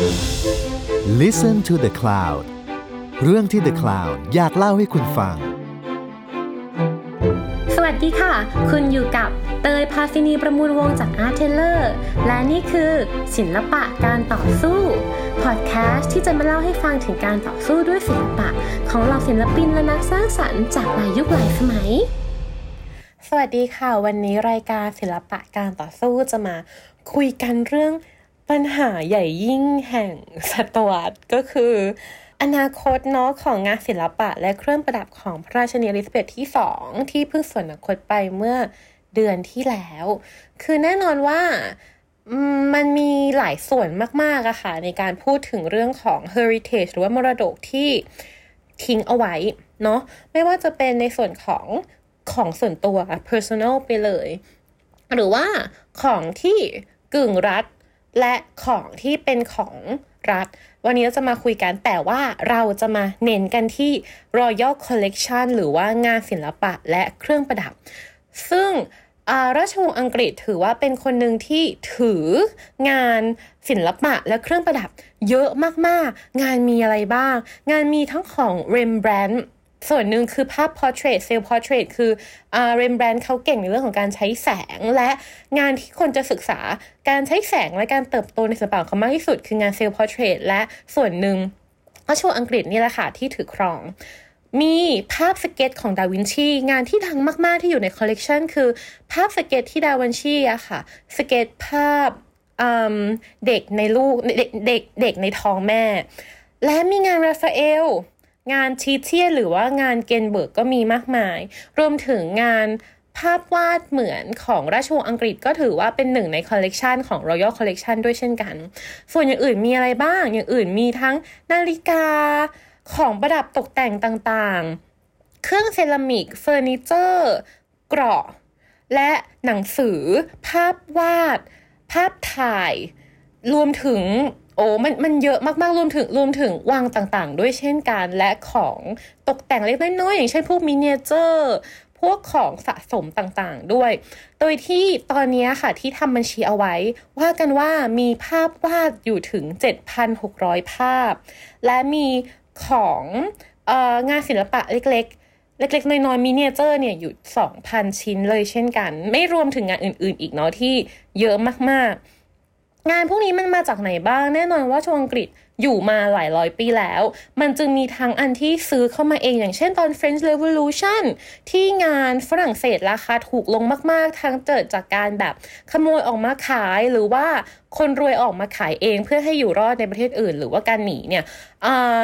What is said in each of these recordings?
Listen to the Cloud เรื่องที่ The Cloud อยากเล่าให้คุณฟัง สวัสดีค่ะ คุณอยู่กับเตย ภาสินีประมูลวงศ์ จาก Artteller และนี่คือศิลปะการต่อสู้พอดแคสต์ที่จะมาเล่าให้ฟังถึงการต่อสู้ด้วยศิลปะ ของเหล่าศิลปินและนักสร้างสรรค์จากหลายยุคหลายสมัย สวัสดีค่ะ วันนี้รายการศิลปะการต่อสู้จะมาคุยกันเรื่อง ปัญหาใหญ่ยิ่งแห่งศตวรรษก็คือ อนาคตเนาะของงานศิลปะ และเครื่องประดับของพระราชนีอลิซาเบธที่2ที่เพิ่งสวรรคตไปเมื่อเดือนที่แล้ว คือแน่นอนว่ามมันมีหลายส่วนมากๆอะค่ะในการพูดถึงเรื่องของ heritage หรือว่ามรดกที่ทิ้งเอาไว้เนาะไม่ว่าจะเป็นในส่วนของของส่วนตัว personal ไปเลย หรือว่าของที่กึ่งรัฐ และของที่เป็นของรัฐ วันนี้เราจะมาคุยกันแต่ว่าเราจะมาเน้นกันที่ Royal Collection หรือว่างานศิลปะและเครื่องประดับ ซึ่งราชวงศ์อังกฤษถือว่าเป็นคนหนึ่งที่ถืองานศิลปะและเครื่องประดับเยอะมากๆ งานมีอะไรบ้าง งานมีทั้งของ Rembrandt ส่วนหนึ่งคือภาพ portrait self portrait คืออ่า Rembrandt เขาเก่งในเรื่องของการใช้แสง และงานที่คนจะศึกษาการใช้แสงและการเติบโตในศิลปะเขามากที่สุด คืองาน self portrait และส่วนหนึ่งราชวงศ์อังกฤษนี่แหละค่ะที่ถือครอง มีภาพสเก็ตช์ของดาวินชี งานที่ดังมาก ๆ ที่อยู่ในคอลเลกชันคือภาพสเก็ตช์ที่ดาวินชีอะค่ะ สเก็ตช์ภาพเด็กในลูกเด็กเด็กเด็กในท้องแม่ และมีงานราฟาเอล งานทิเชียนหรือว่างานเกนเบิร์กก็มีมากมาย รวมถึงงานภาพวาดเหมือนของราชวงศ์อังกฤษก็ถือว่าเป็นหนึ่งในคอลเลกชันของ Royal Collection ด้วยเช่นกัน ส่วนอย่างอื่นมีอะไรบ้าง อย่างอื่นมีทั้งนาฬิกาของประดับตกแต่งต่างๆ เครื่องเซรามิก เฟอร์นิเจอร์ เกราะ และหนังสือ ภาพวาด ภาพถ่าย รวมถึง อ้มันมันเยอะมากๆรวมถึงรวมถึงวางต่างๆ ด้วยเช่นกันและของตกแต่งเล็กน้อยๆอย่างเช่นพวกมินิเจอร์พวกของสะสมต่างๆด้วย โดยที่ตอนนี้ค่ะที่ทำบัญชีเอาไว้ ว่ากันว่ามีภาพวาดอยู่ถึง 7,600 ภาพ และมีของอองานศิลปะเล็กๆ เล็กๆ น้อยๆมินิเจอร์เนี่ยอยู่ 2,000 ชิ้นเลยเช่นกัน ไม่รวมถึงงานอื่นๆ อีกเนาะที่เยอะมากๆ งานพวกนี้มันมาจากไหนบ้าง แน่นอนว่าชวงอังกฤษอยู่มาหลายร้อยปีแล้ว มันจึงมีทั้งอันที่ซื้อเข้ามาเองอย่างเช่นตอน French Revolution ที่งานฝรั่งเศสราคาถูกลงมาก ๆ ทั้งเกิดจากการแบบขโมยออกมาขายหรือว่าคนรวยออกมาขายเองเพื่อให้อยู่รอดในประเทศอื่น หรือว่าการหนีเนี่ยอ่า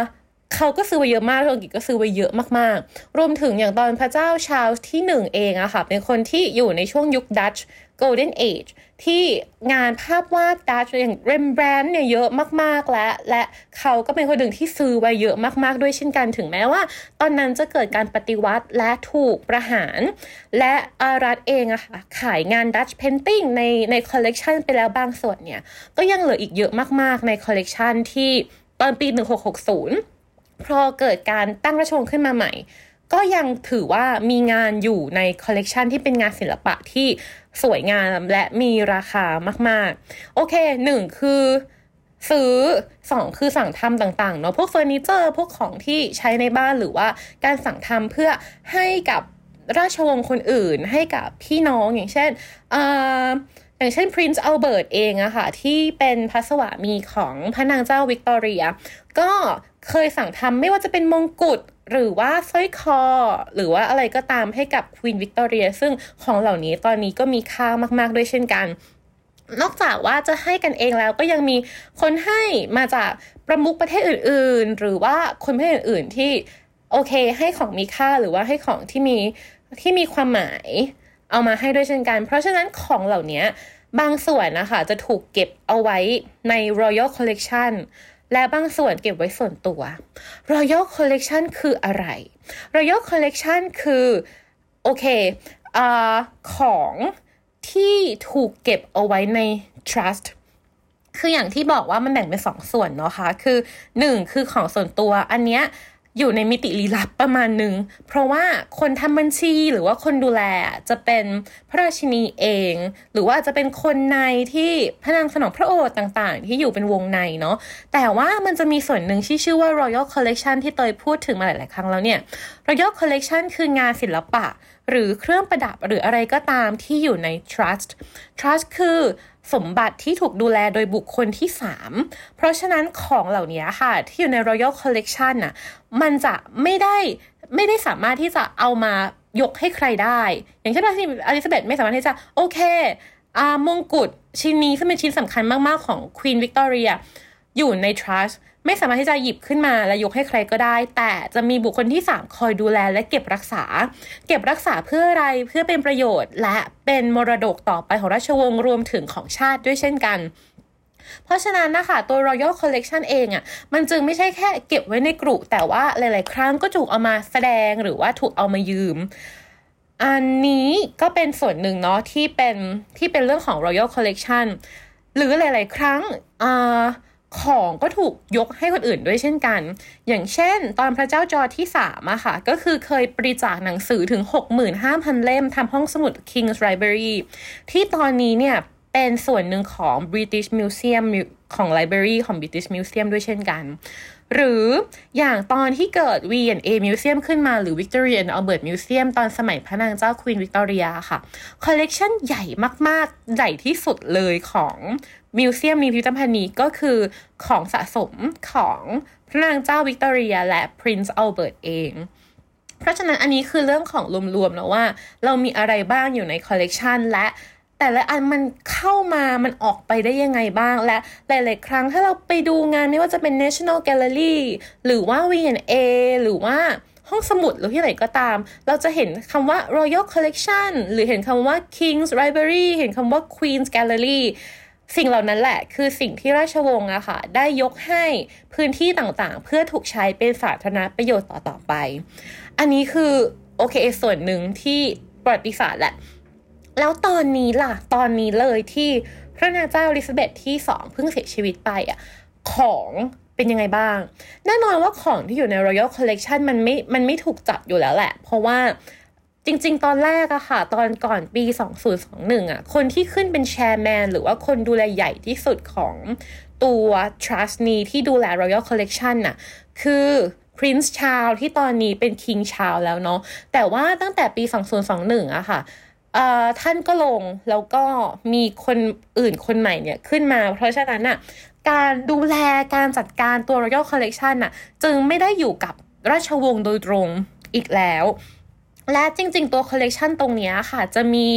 เขาก็ซื้อไว้เยอะมากอังกฤษก็ซื้อไว้เยอะมากๆ รวมถึงอย่างตอนพระเจ้าชาร์ลส์ที่หนึ่งเองอะค่ะเป็นคนที่อยู่ในช่วงยุคดัตช์ Golden Age ที่งานภาพวาดดัตช์อย่างเรมแบรนด์เนี่ยเยอะมากๆและและเขาก็เป็นคนหนึ่งที่ซื้อไว้เยอะมากๆด้วยเช่นกันถึงแม้ว่า ตอนนั้นจะเกิดการปฏิวัติและถูกประหาร และอารัฐเองอะค่ะขายงาน Dutch painting ในในคอลเลกชันไปแล้วบางส่วนเนี่ย ก็ยังเหลืออีกเยอะมากๆในคอลเลกชันที่ตอนปี 1660 พอเกิดการตั้งราชวงศ์ขึ้นมาใหม่ ก็ยังถือว่ามีงานอยู่ในคอลเลกชันที่เป็นงานศิลปะที่ สวยงามและมีราคามากๆ โอเคหนึ่งคือซื้อสองคือสั่งทำต่างๆเนาะพวกเฟอร์นิเจอร์พวกของที่ใช้ในบ้านหรือว่าการสั่งทำเพื่อให้กับราชวงศ์คนอื่น ให้กับพี่น้องอย่างเช่นออย่างเช่น Prince Albert เองอะค่ะ ที่เป็นพระสวามีของพระนางเจ้าวิกตอเรีย ก็เคยสั่งทำไม่ว่าจะเป็นมงกุฎ หรือว่าสร้อยคอ หรือว่าอะไรก็ตามให้กับควีนวิกตอเรียซึ่งของเหล่านี้ตอนนี้ก็มีค่ามาก ๆ ด้วยเช่นกัน นอกจากว่าจะให้กันเองแล้วก็ยังมีคนให้มาจากประมุขประเทศอื่น ๆ หรือว่าคนประเทศอื่น ๆ ที่โอเคให้ของมีค่าหรือว่าให้ของที่มีที่มีความหมายเอามาให้ด้วยเช่นกัน เพราะฉะนั้นของเหล่านี้บางส่วนนะคะจะถูกเก็บเอาไว้ใน Royal Collection และบางส่วนเก็บไว้ส่วนตัว Royal Collection คืออะไร Royal Collection คือ โอเคอของที่ถูกเก็บเอาไว้ใน trust คืออย่างที่บอกว่ามันแบ่งเป็นสองส่วนเนาะคะคือหนึ่งคือของส่วนตัว อันเนี้ย อยู่ในมิติลี้ลับประมาณหนึ่ง เพราะว่าคนทำบัญชีหรือว่าคนดูแลจะเป็นพระราชินีเอง หรือว่าจะเป็นคนในที่พระนางสนองพระโอษฐ์ต่างๆ ที่อยู่เป็นวงในเนาะแต่ว่ามันจะมีส่วนหนึ่งที่ชื่อว่า Royal Collection ที่เตยพูดถึงมาหลาย ๆ ครั้งแล้วเนี่ย Royal Collection คืองานศิลปะ หรือเครื่องประดับหรืออะไรก็ตามที่อยู่ใน trust trust คือ สมบัติที่ถูกดูแลโดยบุคคลที่ 3 เพราะฉะนั้นของเหล่านี้ค่ะ ที่อยู่ใน Royal Collection น่ะมันจะไม่ได้ไม่ได้สามารถที่จะเอามายกให้ใครได้ อย่างเช่นว่าที่อลิซาเบธไม่สามารถที่จะโอเคอามงกุฎชิ้นนี้ซึ่งเป็นชิ้นสำคัญมาก ๆ ของควีนวิกตอเรียอยู่ในทรัส ไม่สามารถที่จะหยิบขึ้นมาและยกให้ใครก็ได้ แต่จะมีบุคคลที่ 3 คอยดูแลและเก็บรักษา เก็บรักษาเพื่ออะไรเพื่อเป็นประโยชน์ และเป็นมรดกต่อไปของราชวงศ์รวมถึงของชาติด้วยเช่นกันเพราะฉะนั้นนะคะตัว Royal Collection เองอะ่ะมันจึงไม่ใช่แค่เก็บไว้ในกรุแต่ว่าหลาย ๆ ครั้งก็ถูกเอามาแสดงหรือว่าถูกเอามายืม อันนี้ก็เป็นส่วนหนึ่งเนาะที่เป็นที่เป็นเรื่องของ Royal Collection หรือหลาย ๆ ครั้งอ่า ของก็ถูกยกให้คนอื่นด้วยเช่นกัน อย่างเช่น ตอนพระเจ้าจอร์ที่3อะค่ะ ก็คือเคยบริจาคหนังสือถึง 65,000 เล่มทำห้องสมุด King's Library ที่ตอนนี้เนี่ยเป็นส่วนหนึ่งของ British Museum ของ Library ของ British Museum ด้วยเช่นกัน หรืออย่างตอนที่เกิด V&A Museum ขึ้นมาหรือ Victoria and Albert Museum ตอนสมัยพระนางเจ้า Queen Victoria ค่ะคอลเลกชันใหญ่มาก ๆ ใหญ่ที่สุดเลยของมิวเซียมนี้พิพิธภัณฑ์นี้ก็คือของสะสมของพระนางเจ้าวิกตอเรียและ Prince Albert เองเพราะฉะนั้นอันนี้คือเรื่องของรวมๆแล้วว่า เรามีอะไรบ้างอยู่ในคอลเลกชันและ แต่ละอันมันเข้ามามันออกไปได้ยังไงบ้าง และหลาย ๆ ครั้งถ้าเราไปดูงานไม่ว่าจะเป็น National Gallery หรือว่า V&A หรือว่าห้องสมุดหรือที่ไหนก็ตาม เราจะเห็นคำว่า Royal Collection หรือเห็นคำว่า King's Library เห็นคำว่า Queen's Gallery สิ่งเหล่านั้นแหละคือสิ่งที่ราชวงศ์อะค่ะได้ยกให้พื้นที่ต่างๆ เพื่อถูกใช้เป็นสาธารณประโยชน์ต่อๆไป อันนี้คือโอเคส่วนหนึ่งที่ประวัติศาสตร์แหละ แล้วตอนนี้ล่ะ ตอนนี้เลยที่พระนางเจ้าอลิซาเบธที่สองเพิ่งเสียชีวิตไปอะของเป็นยังไงบ้าง แน่นอนว่าของที่อยู่ใน Royal Collection มันไม่ มันไม่ถูกจับอยู่แล้วแหละ เพราะว่าจริง ๆ ตอนแรกอะค่ะ ตอนก่อนปี 2021อะคนที่ขึ้นเป็นแชร์แมนหรือว่าคนดูแลใหญ่ที่สุดของตัว Trust นี้ที่ดูแล Royal Collection น่ะ คือ Prince Charles ที่ตอนนี้เป็น King Charles แล้วเนาะ แต่ว่าตั้งแต่ปี 2021อะค่ะ ท่านก็ลงแล้วก็มีคนอื่นคนใหม่เนี่ยขึ้นมา เพราะฉะนั้นอะการดูแลการจัดการตัว Royal Collection น่ะจึงไม่ได้อยู่กับราชวงศ์โดยตรงอีกแล้ว และจริงๆ ตัวคอลเลกชันตรงนี้ค่ะ จะมี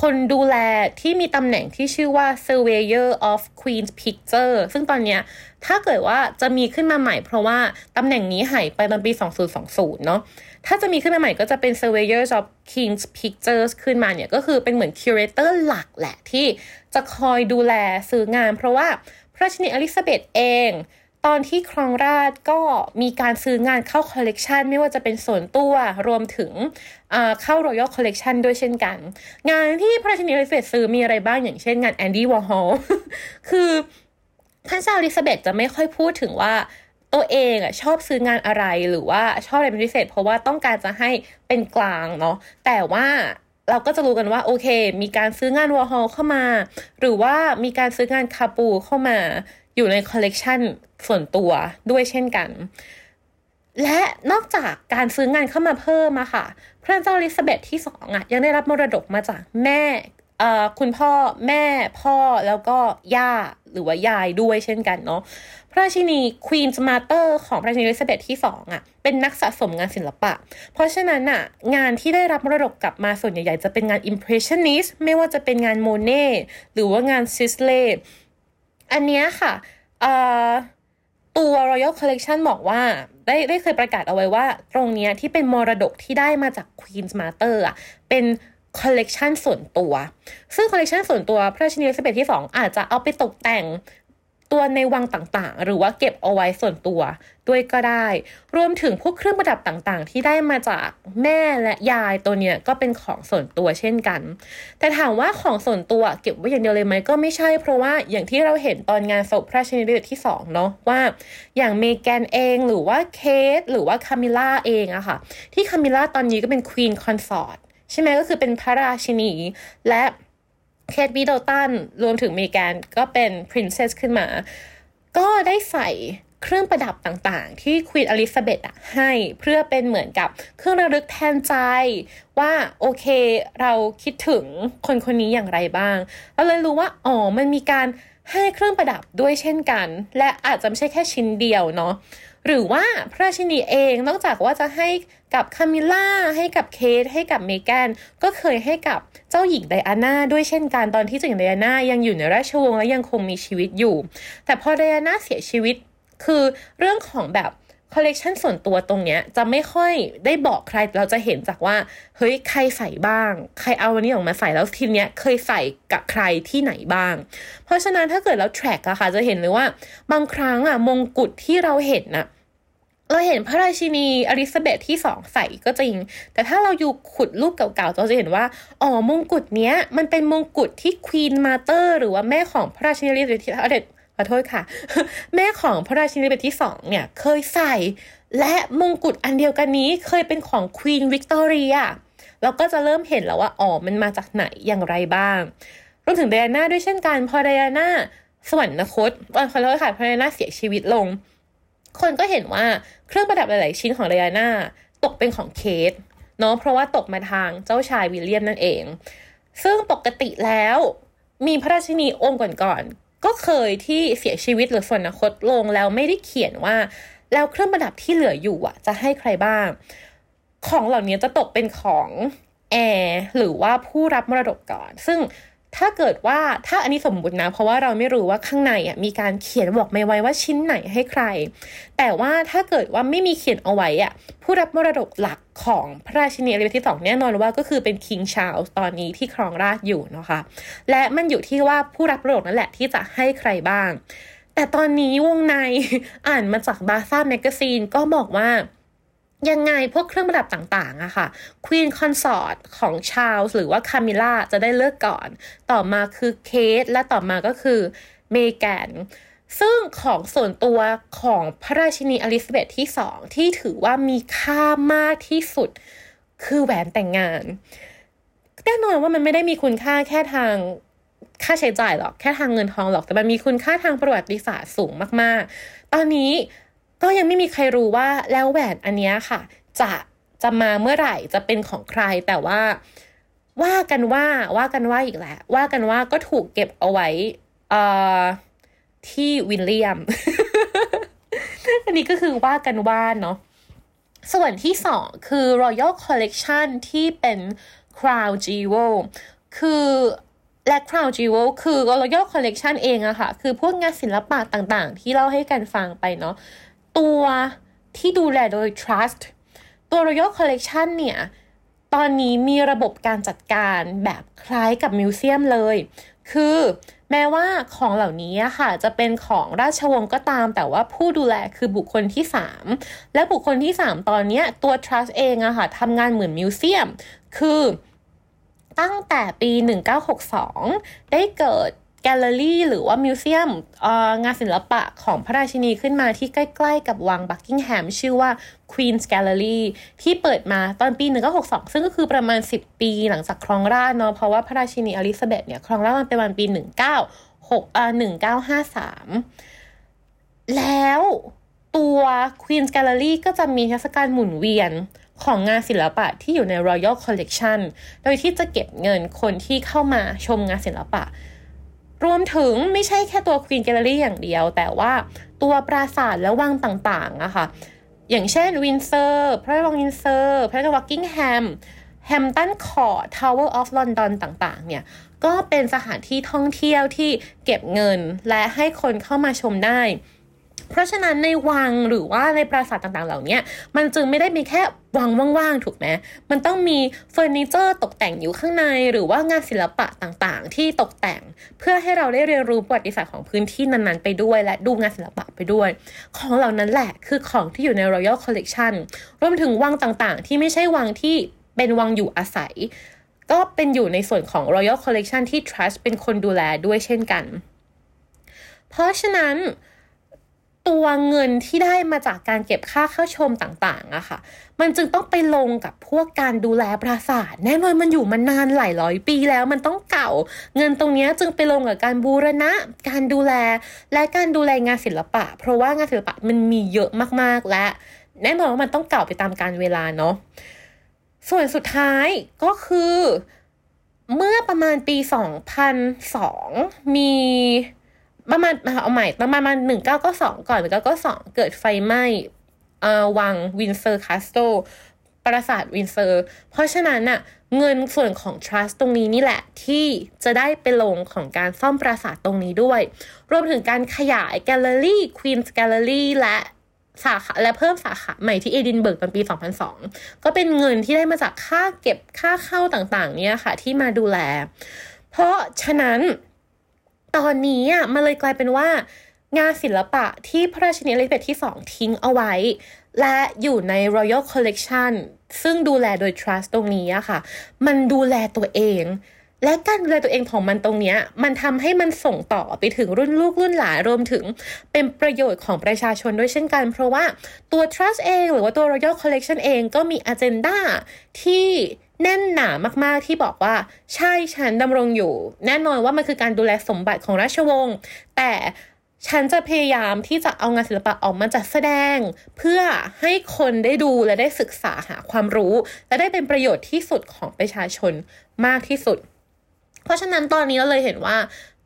คนดูแลที่มีตำแหน่งที่ชื่อว่า Surveyor of Queen's Picture ซึ่งตอนนี้ถ้าเกิดว่าจะมีขึ้นมาใหม่เพราะว่าตำแหน่งนี้หายไปตอนปี 2020 เนาะถ้าจะมีขึ้นมาใหม่ก็จะเป็น Surveyor of King's Pictures ขึ้นมาเนี่ย ก็คือเป็นเหมือน Curator หลักแหละที่จะคอยดูแลซื้องาน เพราะว่าพระราชินีเอลิซาเบธเอง ตอนที่ครองราชย์ก็มีการซื้องานเข้าคอลเลกชันไม่ว่าจะเป็นส่วนตัวรวมถึงเข้า Royal Collection ด้วยเช่นกัน งานที่พระราชินีอลิซาเบธซื้อมีอะไรบ้างอย่างเช่นงานแอนดี้วอร์ฮอลคือท่านเจ้าอลิซาเบธจะไม่ค่อยพูดถึงว่าตัวเองอะชอบซื้องานอะไรหรือว่าชอบอะไรเป็นพิเศษ เพราะว่าต้องการจะให้เป็นกลางเนาะแต่ว่าเราก็จะรู้กันว่าโอเค มีการซื้องานวอร์ฮอลเข้ามา หรือว่ามีการซื้องาน Kapoor เข้ามา อยู่ในคอลเลกชันส่วนตัวด้วยเช่นกัน และนอกจากการซื้องานเข้ามาเพิ่มอะค่ะ พระเจ้าลิซาเบธที่สองอะยังได้รับมรดกมาจากแม่คุณพ่อแม่พ่อแล้วก็ย่าหรือว่ายายด้วยเช่นกันเนาะพระราชินี Queen's Mother ของพระราชินีเอลิซาเบธที่สองอะเป็นนักสะสมงานศิลปะ เพราะฉะนั้นอะงานที่ได้รับมรดกกลับมาส่วนใหญ่ๆ จะเป็นงาน Impressionist ไม่ว่าจะเป็นงานโมเน่หรือว่างานซิสลีย์ อันนี้ค่ะตัว Royal Collection บอกว่าได้ได้เคยประกาศเอาไว้ว่า ตรงนี้ที่เป็นมรดกที่ได้มาจาก Queen's Mother อะเป็นคอลเลกชันส่วนตัว ซึ่งคอลเลกชันส่วนตัวพระราชินีอลิซาเบธที่ 2 อาจจะเอาไปตกแต่ง ตัวในวังต่างๆ หรือว่าเก็บเอาไว้ส่วนตัวด้วยก็ได้ รวมถึงพวกเครื่องประดับต่างๆ ที่ได้มาจากแม่และยายตัวเนี้ยก็เป็นของส่วนตัวเช่นกัน แต่ถามว่าของส่วนตัวเก็บไว้อย่างเดียวเลยไหมก็ไม่ใช่เพราะว่าอย่างที่เราเห็นตอนงานศพพระราชินีเดที่2เนาะว่าอย่างเมแกนเองหรือว่าเคทหรือว่าคามิล่าเองอะค่ะที่คามิล่าตอนนี้ก็เป็น Queen Consort ใช่ไหมก็คือเป็นพระราชินีและ เคท มิดเดิลตันรวมถึงเมแกนก็เป็น Princess ขึ้นมา ก็ได้ใส่เครื่องประดับต่างๆ ที่ Queen Elizabeth ให้เพื่อเป็นเหมือนกับเครื่องระลึกแทนใจ ว่าโอเคเราคิดถึงคนคนนี้อย่างไรบ้าง เราเลยรู้ว่าอ๋อมันมีการให้เครื่องประดับด้วยเช่นกัน และอาจจะไม่ใช่แค่ชิ้นเดียวเนาะ หรือว่าพระราชินีเองนอกจากว่าจะให้กับคามิล่าให้กับเคทให้กับเมแกนก็เคยให้กับเจ้าหญิงไดอาน่าด้วยเช่นกันตอนที่เจ้าหญิงไดอาน่ายังอยู่ในราชวงศ์และยังคงมีชีวิตอยู่ แต่พอไดอาน่าเสียชีวิตคือเรื่องของแบบ คอลเลกชันส่วนตัวตรงเนี้ยจะไม่ค่อยได้บอกใครเราจะเห็นจากว่า เฮ้ยใครใส่บ้าง ใครเอาวันนี้ออกมาใส่แล้วทีเนี้ยเคยใส่กับใครที่ไหนบ้าง เพราะฉะนั้นถ้าเกิดเรา track อะค่ะจะเห็นเลยว่า บางครั้งอะมงกุฎที่เราเห็นอะเราเห็นพระราชินีอลิซาเบธที่สองใส่ก็จริง แต่ถ้าเราอยู่ขุดรูปเก่าๆ เราจะเห็นว่า อ๋อ มงกุฎเนี้ย มันเป็นมงกุฎที่ Queen Mother หรือว่าแม่ของพระราชินีอลิซาเบธ ขอโทษค่ะ แม่ของพระราชินีเอลิซาเบธที่สองเนี่ยเคยใส่ และมงกุฎอันเดียวกันนี้เคยเป็นของ Queen Victoria เราก็จะเริ่มเห็นแล้วว่าอ๋อมันมาจากไหนอย่างไรบ้างรวมถึงไดอาน่าด้วยเช่นกันพอไดอาน่าสวรรคตขอโทษค่ะพอไดอาน่าเสียชีวิตลง คนก็เห็นว่าเครื่องประดับหลาย ๆ ชิ้นของไดอาน่าตกเป็นของเคทเนาะเพราะว่าตกมาทางเจ้าชายวิลเลียมนั่นเอง ซึ่งปกติแล้วมีพระราชินีองค์ก่อนๆ ก็เคยที่เสียชีวิตหรือส่วนนคตลงแล้วไม่ได้เขียนว่า แล้วเครื่องประดับที่เหลืออยู่อะ จะให้ใครบ้าง ของเหล่านี้จะตกเป็นของแอร์หรือว่าผู้รับมรดกก่อน ซึ่ง ถ้าเกิดว่าถ้าอันนี้สมมตินะ เพราะว่าเราไม่รู้ว่าข้างในอะมีการเขียนบอกไม่ไว้ว่าชิ้นไหนให้ใคร แต่ว่าถ้าเกิดว่าไม่มีเขียนเอาไว้อะผู้รับมรดกหลักของพระราชินีอลิซาเบธที่สองแน่นอนว่าก็คือเป็น King Charles ตอนนี้ที่ครองราชย์อยู่นะคะและมันอยู่ที่ว่าผู้รับมรดกนั่นแหละที่จะให้ใครบ้าง แต่ตอนนี้วงในอ่านมาจาก Bazaar Magazine ก็บอกว่า ยังไงพวกเครื่องประดับต่างๆอะค่ะ Queen Consort ของชาลส์หรือว่าคามิล่าจะได้เลือกก่อน ต่อมาคือเคทและต่อมาก็คือเมแกนซึ่งของส่วนตัวของพระราชินีอลิซาเบธที่สองที่ถือว่ามีค่ามากที่สุดคือแหวนแต่งงานแน่นอนว่ามันไม่ได้มีคุณค่าแค่ทางค่าใช้จ่ายหรอก แค่ทางเงินทองหรอกแต่มันมีคุณค่าทางประวัติศาสตร์สูงมากๆ ตอนนี้ ก็ยังไม่มีใครรู้ว่าแล้วแหวนอันนี้ค่ะ จะจะมาเมื่อไหร่จะเป็นของใครแต่ว่าว่ากันว่าว่ากันว่าอีกแหล้วว่ากันว่าก็ถูกเก็บเอาไว้ที่วิลเลียม อันนี้ก็คือว่ากันว่าเนาะส่วนที่สองคือ Royal Collection ที่เป็น Crown Jewel คือและ Crown Jewel คือ Royal Collection เองอะค่ะ คือพวกงานศิลปะต่างๆ ที่เล่าให้กันฟังไปเนาะ ตัวที่ดูแลโดย Trust ตัว Royal Collection เนี่ย ตอนนี้มีระบบการจัดการแบบคล้ายกับมิวเซียมเลย คือแม้ว่าของเหล่านี้ค่ะจะเป็นของราชวงศ์ก็ตาม แต่ว่าผู้ดูแลคือบุคคลที่ 3 และบุคคลที่ 3 ตอนนี้ตัว Trust เองอะค่ะทำงานเหมือนมิวเซียม คือตั้งแต่ปี 1962 ได้เกิด แกลเลอรี่หรือว่ามิวเซียมงานศิลปะของพระราชินีขึ้นมาที่ใกล้ๆกับวังบักกิงแฮมชื่อว่า Queen's Gallery ที่เปิดมาตอนปี 1962 ซึ่งก็คือประมาณ 10 ปีหลังจากครองราชเนาะเพราะว่าพระราชินีอลิซาเบธเนี่ยครองราชมาเป็นวันปี 19 6อ่า1953 แล้วตัว Queen's Gallery ก็จะมีเทศกาลหมุนเวียนของงานศิลปะที่อยู่ใน Royal Collection โดยที่จะเก็บเงินคนที่เข้ามาชมงานศิลปะ รวมถึงไม่ใช่แค่ตัวควีนแกลเลอรี่อย่างเดียว แต่ว่าตัวปราสาทและวังต่างๆอะค่ะอย่างเช่นวินเซอร์พระราชวังวินเซอร์พระราชวังบักกิงแฮม Hampton Court Tower of London ต่างๆ เนี่ย ก็เป็นสถานที่ท่องเที่ยวที่เก็บเงินและให้คนเข้ามาชมได้ เพราะฉะนั้นในวังหรือว่าในปราสาทต่างๆ เหล่านี้มันจึงไม่ได้มีแค่วังว่างๆ ถูกไหมมันต้องมีเฟอร์นิเจอร์ตกแต่งอยู่ข้างใน หรือว่างานศิลปะต่างๆ ที่ตกแต่ง เพื่อให้เราได้เรียนรู้ประวัติศาสตร์ของพื้นที่นั้นๆ ไปด้วย และดูงานศิลปะไปด้วย ของเหล่านั้นแหละคือของที่อยู่ใน Royal Collection รวมถึงวังต่างๆ ที่ไม่ใช่วังที่เป็นวังอยู่อาศัย ก็เป็นอยู่ในส่วนของ Royal Collection ที่ Trust เป็นคนดูแลด้วยเช่นกัน เพราะฉะนั้น ตัวเงินที่ได้มาจากการเก็บค่าเข้าชมต่างๆอะค่ะ มันจึงต้องไปลงกับพวกการดูแลปราสาท แน่นอนมันอยู่มานานหลายร้อยปีแล้วมันต้องเก่า เงินตรงนี้จึงไปลงกับการบูรณะ การดูแล และการดูแลงานศิลปะ เพราะว่างานศิลปะมันมีเยอะมากๆและ แน่นอนว่ามันต้องเก่าไปตามกาลเวลาเนาะ ส่วนสุดท้ายก็คือ เมื่อประมาณปี 2002 มี ประมาณเอาใหม่ประมาณหนึ่งเก้าเก้าสองก่อนหนึ่งเก้าเก้าสองเกิดไฟไหม้วัง Windsor Castle ปราสาทวินเซอร์ เพราะฉะนั้นน่ะเงินส่วนของ trust ตรงนี้นี่แหละ ที่จะได้ไปลงของการซ่อมปราสาทตรงนี้ด้วย รวมถึงการขยายแกลเลอรี่ Queen's Gallery และสาขาและเพิ่มสาขาใหม่ที่เอดินเบิร์กตอนปี 2002 ก็เป็นเงินที่ได้มาจากค่าเก็บค่าเข้าต่างๆ เนี่ยค่ะ ที่มาดูแล เพราะฉะนั้น ตอนนี้อะมันเลยกลายเป็นว่างานศิลปะที่พระราชินีอลิซาเบธที่สองทิ้งเอาไว้ และอยู่ใน Royal Collection ซึ่งดูแลโดย Trust ตรงนี้อะค่ะ มันดูแลตัวเอง และการดูแลตัวเองของมันตรงนี้มันทำให้มันส่งต่อไปถึงรุ่นลูกรุ่นหลานรวมถึงเป็นประโยชน์ของประชาชนด้วยเช่นกัน เพราะว่าตัว Trust เอง หรือว่าตัว Royal Collection เองก็มี agenda ที่แน่นหนามาก ๆ ที่บอกว่าใช่ฉันดำรงอยู่ แน่นอนว่ามันคือการดูแลสมบัติของราชวงศ์แต่ฉันจะพยายามที่จะเอางานศิลปะออกมาจัดแสดง เพื่อให้คนได้ดูและได้ศึกษาหาความรู้ และได้เป็นประโยชน์ที่สุดของประชาชนมากที่สุด เพราะฉะนั้นตอนนี้เราเลยเห็นว่า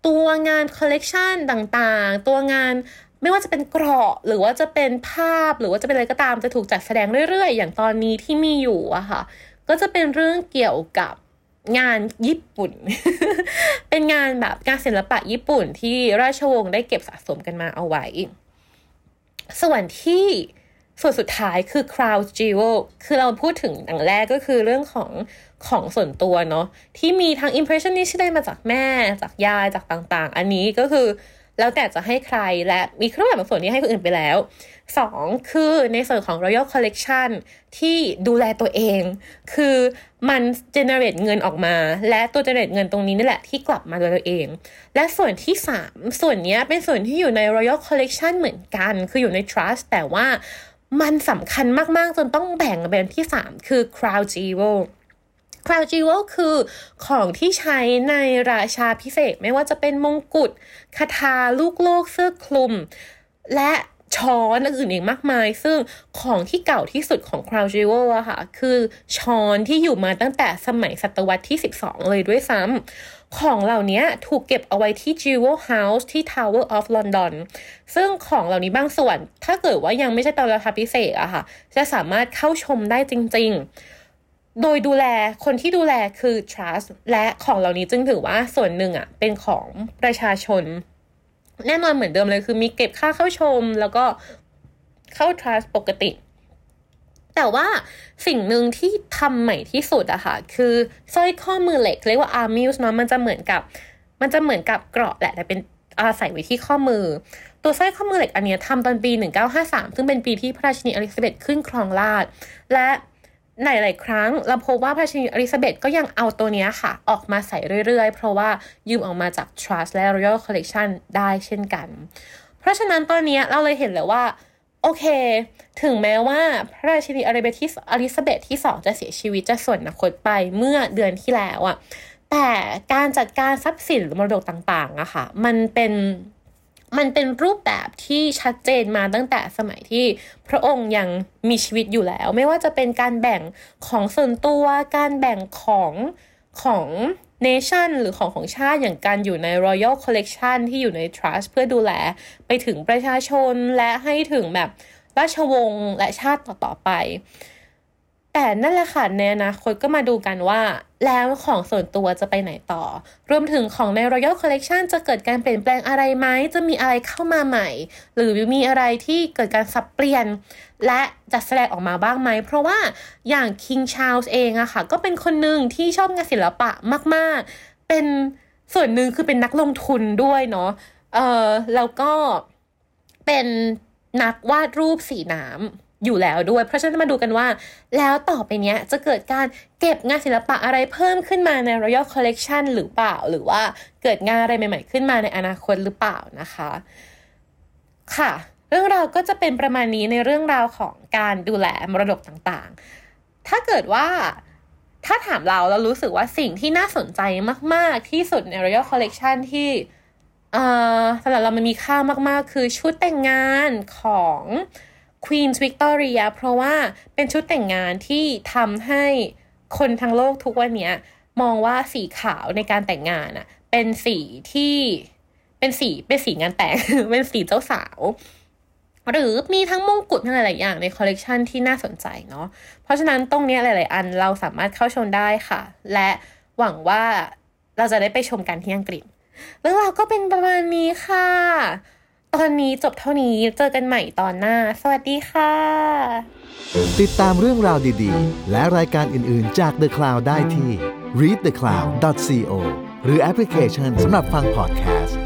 ตัวงานคอลเลกชันต่างๆ ตัวงานไม่ว่าจะเป็นเกราะหรือว่าจะเป็นภาพหรือว่าจะเป็นอะไรก็ตามจะถูกจัดแสดงเรื่อยๆ อย่างตอนนี้ที่มีอยู่อะค่ะ ก็จะเป็นเรื่องเกี่ยวกับงานญี่ปุ่น เป็นงานแบบงานศิลปะญี่ปุ่นที่ราชวงศ์ได้เก็บสะสมกันมาเอาไว้ ส่วนที่ ส่วนสุดท้ายคือ Crown Jewel คือเราพูดถึงอย่างแรกก็คือเรื่องของของส่วนตัวเนาะที่มีทั้ง impressionist ที่ได้มาจากแม่ จากยายจากต่างๆ อันนี้ก็คือแล้วแต่จะให้ใครและมีเครื่องแบบบางส่วนที่ให้คนอื่นไปแล้ว 2. คือในส่วนของ Royal Collection ที่ดูแลตัวเอง คือมัน generate เงินออกมา และตัว generate เงินตรงนี้นี่แหละที่กลับมาโดยตัวเอง และส่วนที่ 3 ส่วนนี้เป็นส่วนที่อยู่ใน Royal Collection เหมือนกัน คืออยู่ใน Trust แต่ว่า มันสำคัญมาก ๆ จนต้องแบ่งเป็นที่ 3 คือ Crown Jewel คราวจิวเวลคือของที่ใช้ในราชาพิเศษ ไม่ว่าจะเป็นมงกุฎคาถาลูกโลกเสื้อคลุม และช้อนอื่นอีกมากมาย ซึ่งของที่เก่าที่สุดของ Crown Jewel อะค่ะ คือช้อนที่อยู่มาตั้งแต่สมัยศตวรรษที่ 12 เลยด้วยซ้ำ ของเหล่านี้ถูกเก็บเอาไว้ที่ Jewel House ที่ Tower of London ซึ่งของเหล่านี้บางส่วน ถ้าเกิดว่ายังไม่ใช่ตอนราคาพิเศษอะค่ะ จะสามารถเข้าชมได้จริง ๆ โดยดูแลคนที่ดูแลคือ trust และของเหล่านี้จึงถือว่าส่วนหนึ่งอะเป็นของประชาชน แน่นอนเหมือนเดิมเลยคือมีเก็บค่าเข้าชมแล้วก็เข้า trust ปกติ แต่ว่าสิ่งหนึ่งที่ทำใหม่ที่สุดอะค่ะ คือสร้อยข้อมือเหล็กเรียกว่า armuse เนาะมันจะเหมือนกับ มันจะเหมือนกับเกราะแหละแต่เป็นอาใส่ไว้ที่ข้อมือ ตัวสร้อยข้อมือเหล็กอันนี้ทำตอนปี 1953 ซึ่งเป็นปีที่พระราชินีอลิซาเบธขึ้นครองราชย์และหลาย ๆ ครั้งเราพบว่าพระชินีอลิซาเบธก็ยังเอาตัวนี้ค่ะ ออกมาใส่เรื่อย ๆ เพราะว่ายืมออกมาจาก Trust และ Royal Collection ได้เช่นกัน เพราะฉะนั้นตอนนี้เราเลยเห็นเลยว่า โอเค ถึงแม้ว่าพระราชินีอลิเบธที่อลิซาเบธที่สองจะเสียชีวิตจะสวรรคตไปเมื่อเดือนที่แล้วอะแต่การจัดการทรัพย์สินหรือมรดกต่างๆอะค่ะ มันเป็นมันเป็นรูปแบบที่ชัดเจนมาตั้งแต่สมัยที่พระองค์ยังมีชีวิตอยู่แล้ว ไม่ว่าจะเป็นการแบ่งของส่วนตัวการแบ่งของของ เนชั่นหรือของของชาติอย่างการอยู่ใน Royal Collection ที่อยู่ใน Trust เพื่อดูแลไปถึงประชาชนและให้ถึงแบบราชวงศ์และชาติต่อๆไป แต่นั่นแหละค่ะในอนาคตก็มาดูกันว่า แล้วของส่วนตัวจะไปไหนต่อ รวมถึงของใน Royal Collection จะเกิดการเปลี่ยนแปลงอะไรไหม จะมีอะไรเข้ามาใหม่ หรือมีอะไรที่เกิดการสับเปลี่ยน และจะแสดงออกมาบ้างไหม เพราะว่าอย่าง King Charles เองอะค่ะ ก็เป็นคนหนึ่งที่ชอบงานศิลปะมาก ๆ เป็นส่วนหนึ่งคือเป็นนักลงทุนด้วยเนาะเออแล้วก็เป็นนักวาดรูปสีน้ำ อยู่แล้วด้วย เพราะฉะนั้นมาดูกันว่า แล้วต่อไปเนี้ยจะเกิดการเก็บงานศิลปะอะไรเพิ่มขึ้นมาใน Royal Collection หรือเปล่า หรือว่าเกิดงานอะไรใหม่ ๆ ขึ้นมาในอนาคตหรือเปล่านะคะ ค่ะ เรื่องราวก็จะเป็นประมาณนี้ในเรื่องราวของการดูแลมรดกต่างๆ ถ้าเกิดว่าถ้าถามเราเรารู้สึกว่าสิ่งที่น่าสนใจมาก ๆ ที่สุดใน Royal Collection ที่สำหรับเรามันมีค่ามาก ๆ คือชุดแต่งงานของ Queen Victoria เพราะว่าเป็นชุดแต่งงานที่ทำให้คนทั้งโลกทุกวันนี้มองว่าสีขาวในการแต่งงานอะเป็นสีที่เป็นสีเป็นสีงานแต่งเป็นสีเจ้าสาว หรือมีทั้งมงกุฎทั้งหลาย ๆ อย่างในคอลเลกชันที่น่าสนใจเนาะเพราะฉะนั้นตรงนี้หลาย ๆ อันเราสามารถเข้าชมได้ค่ะ และหวังว่าเราจะได้ไปชมกันที่อังกฤษเรื่องราวก็เป็นประมาณนี้ค่ะ ตอนนี้จบเท่านี้เจอกันใหม่ตอนหน้า สวัสดีค่ะ ติดตามเรื่องราวดีๆ และรายการอื่นๆจาก The Cloud ได้ที่ readthecloud.co หรือแอปพลิเคชันสำหรับฟังพอดแคสต์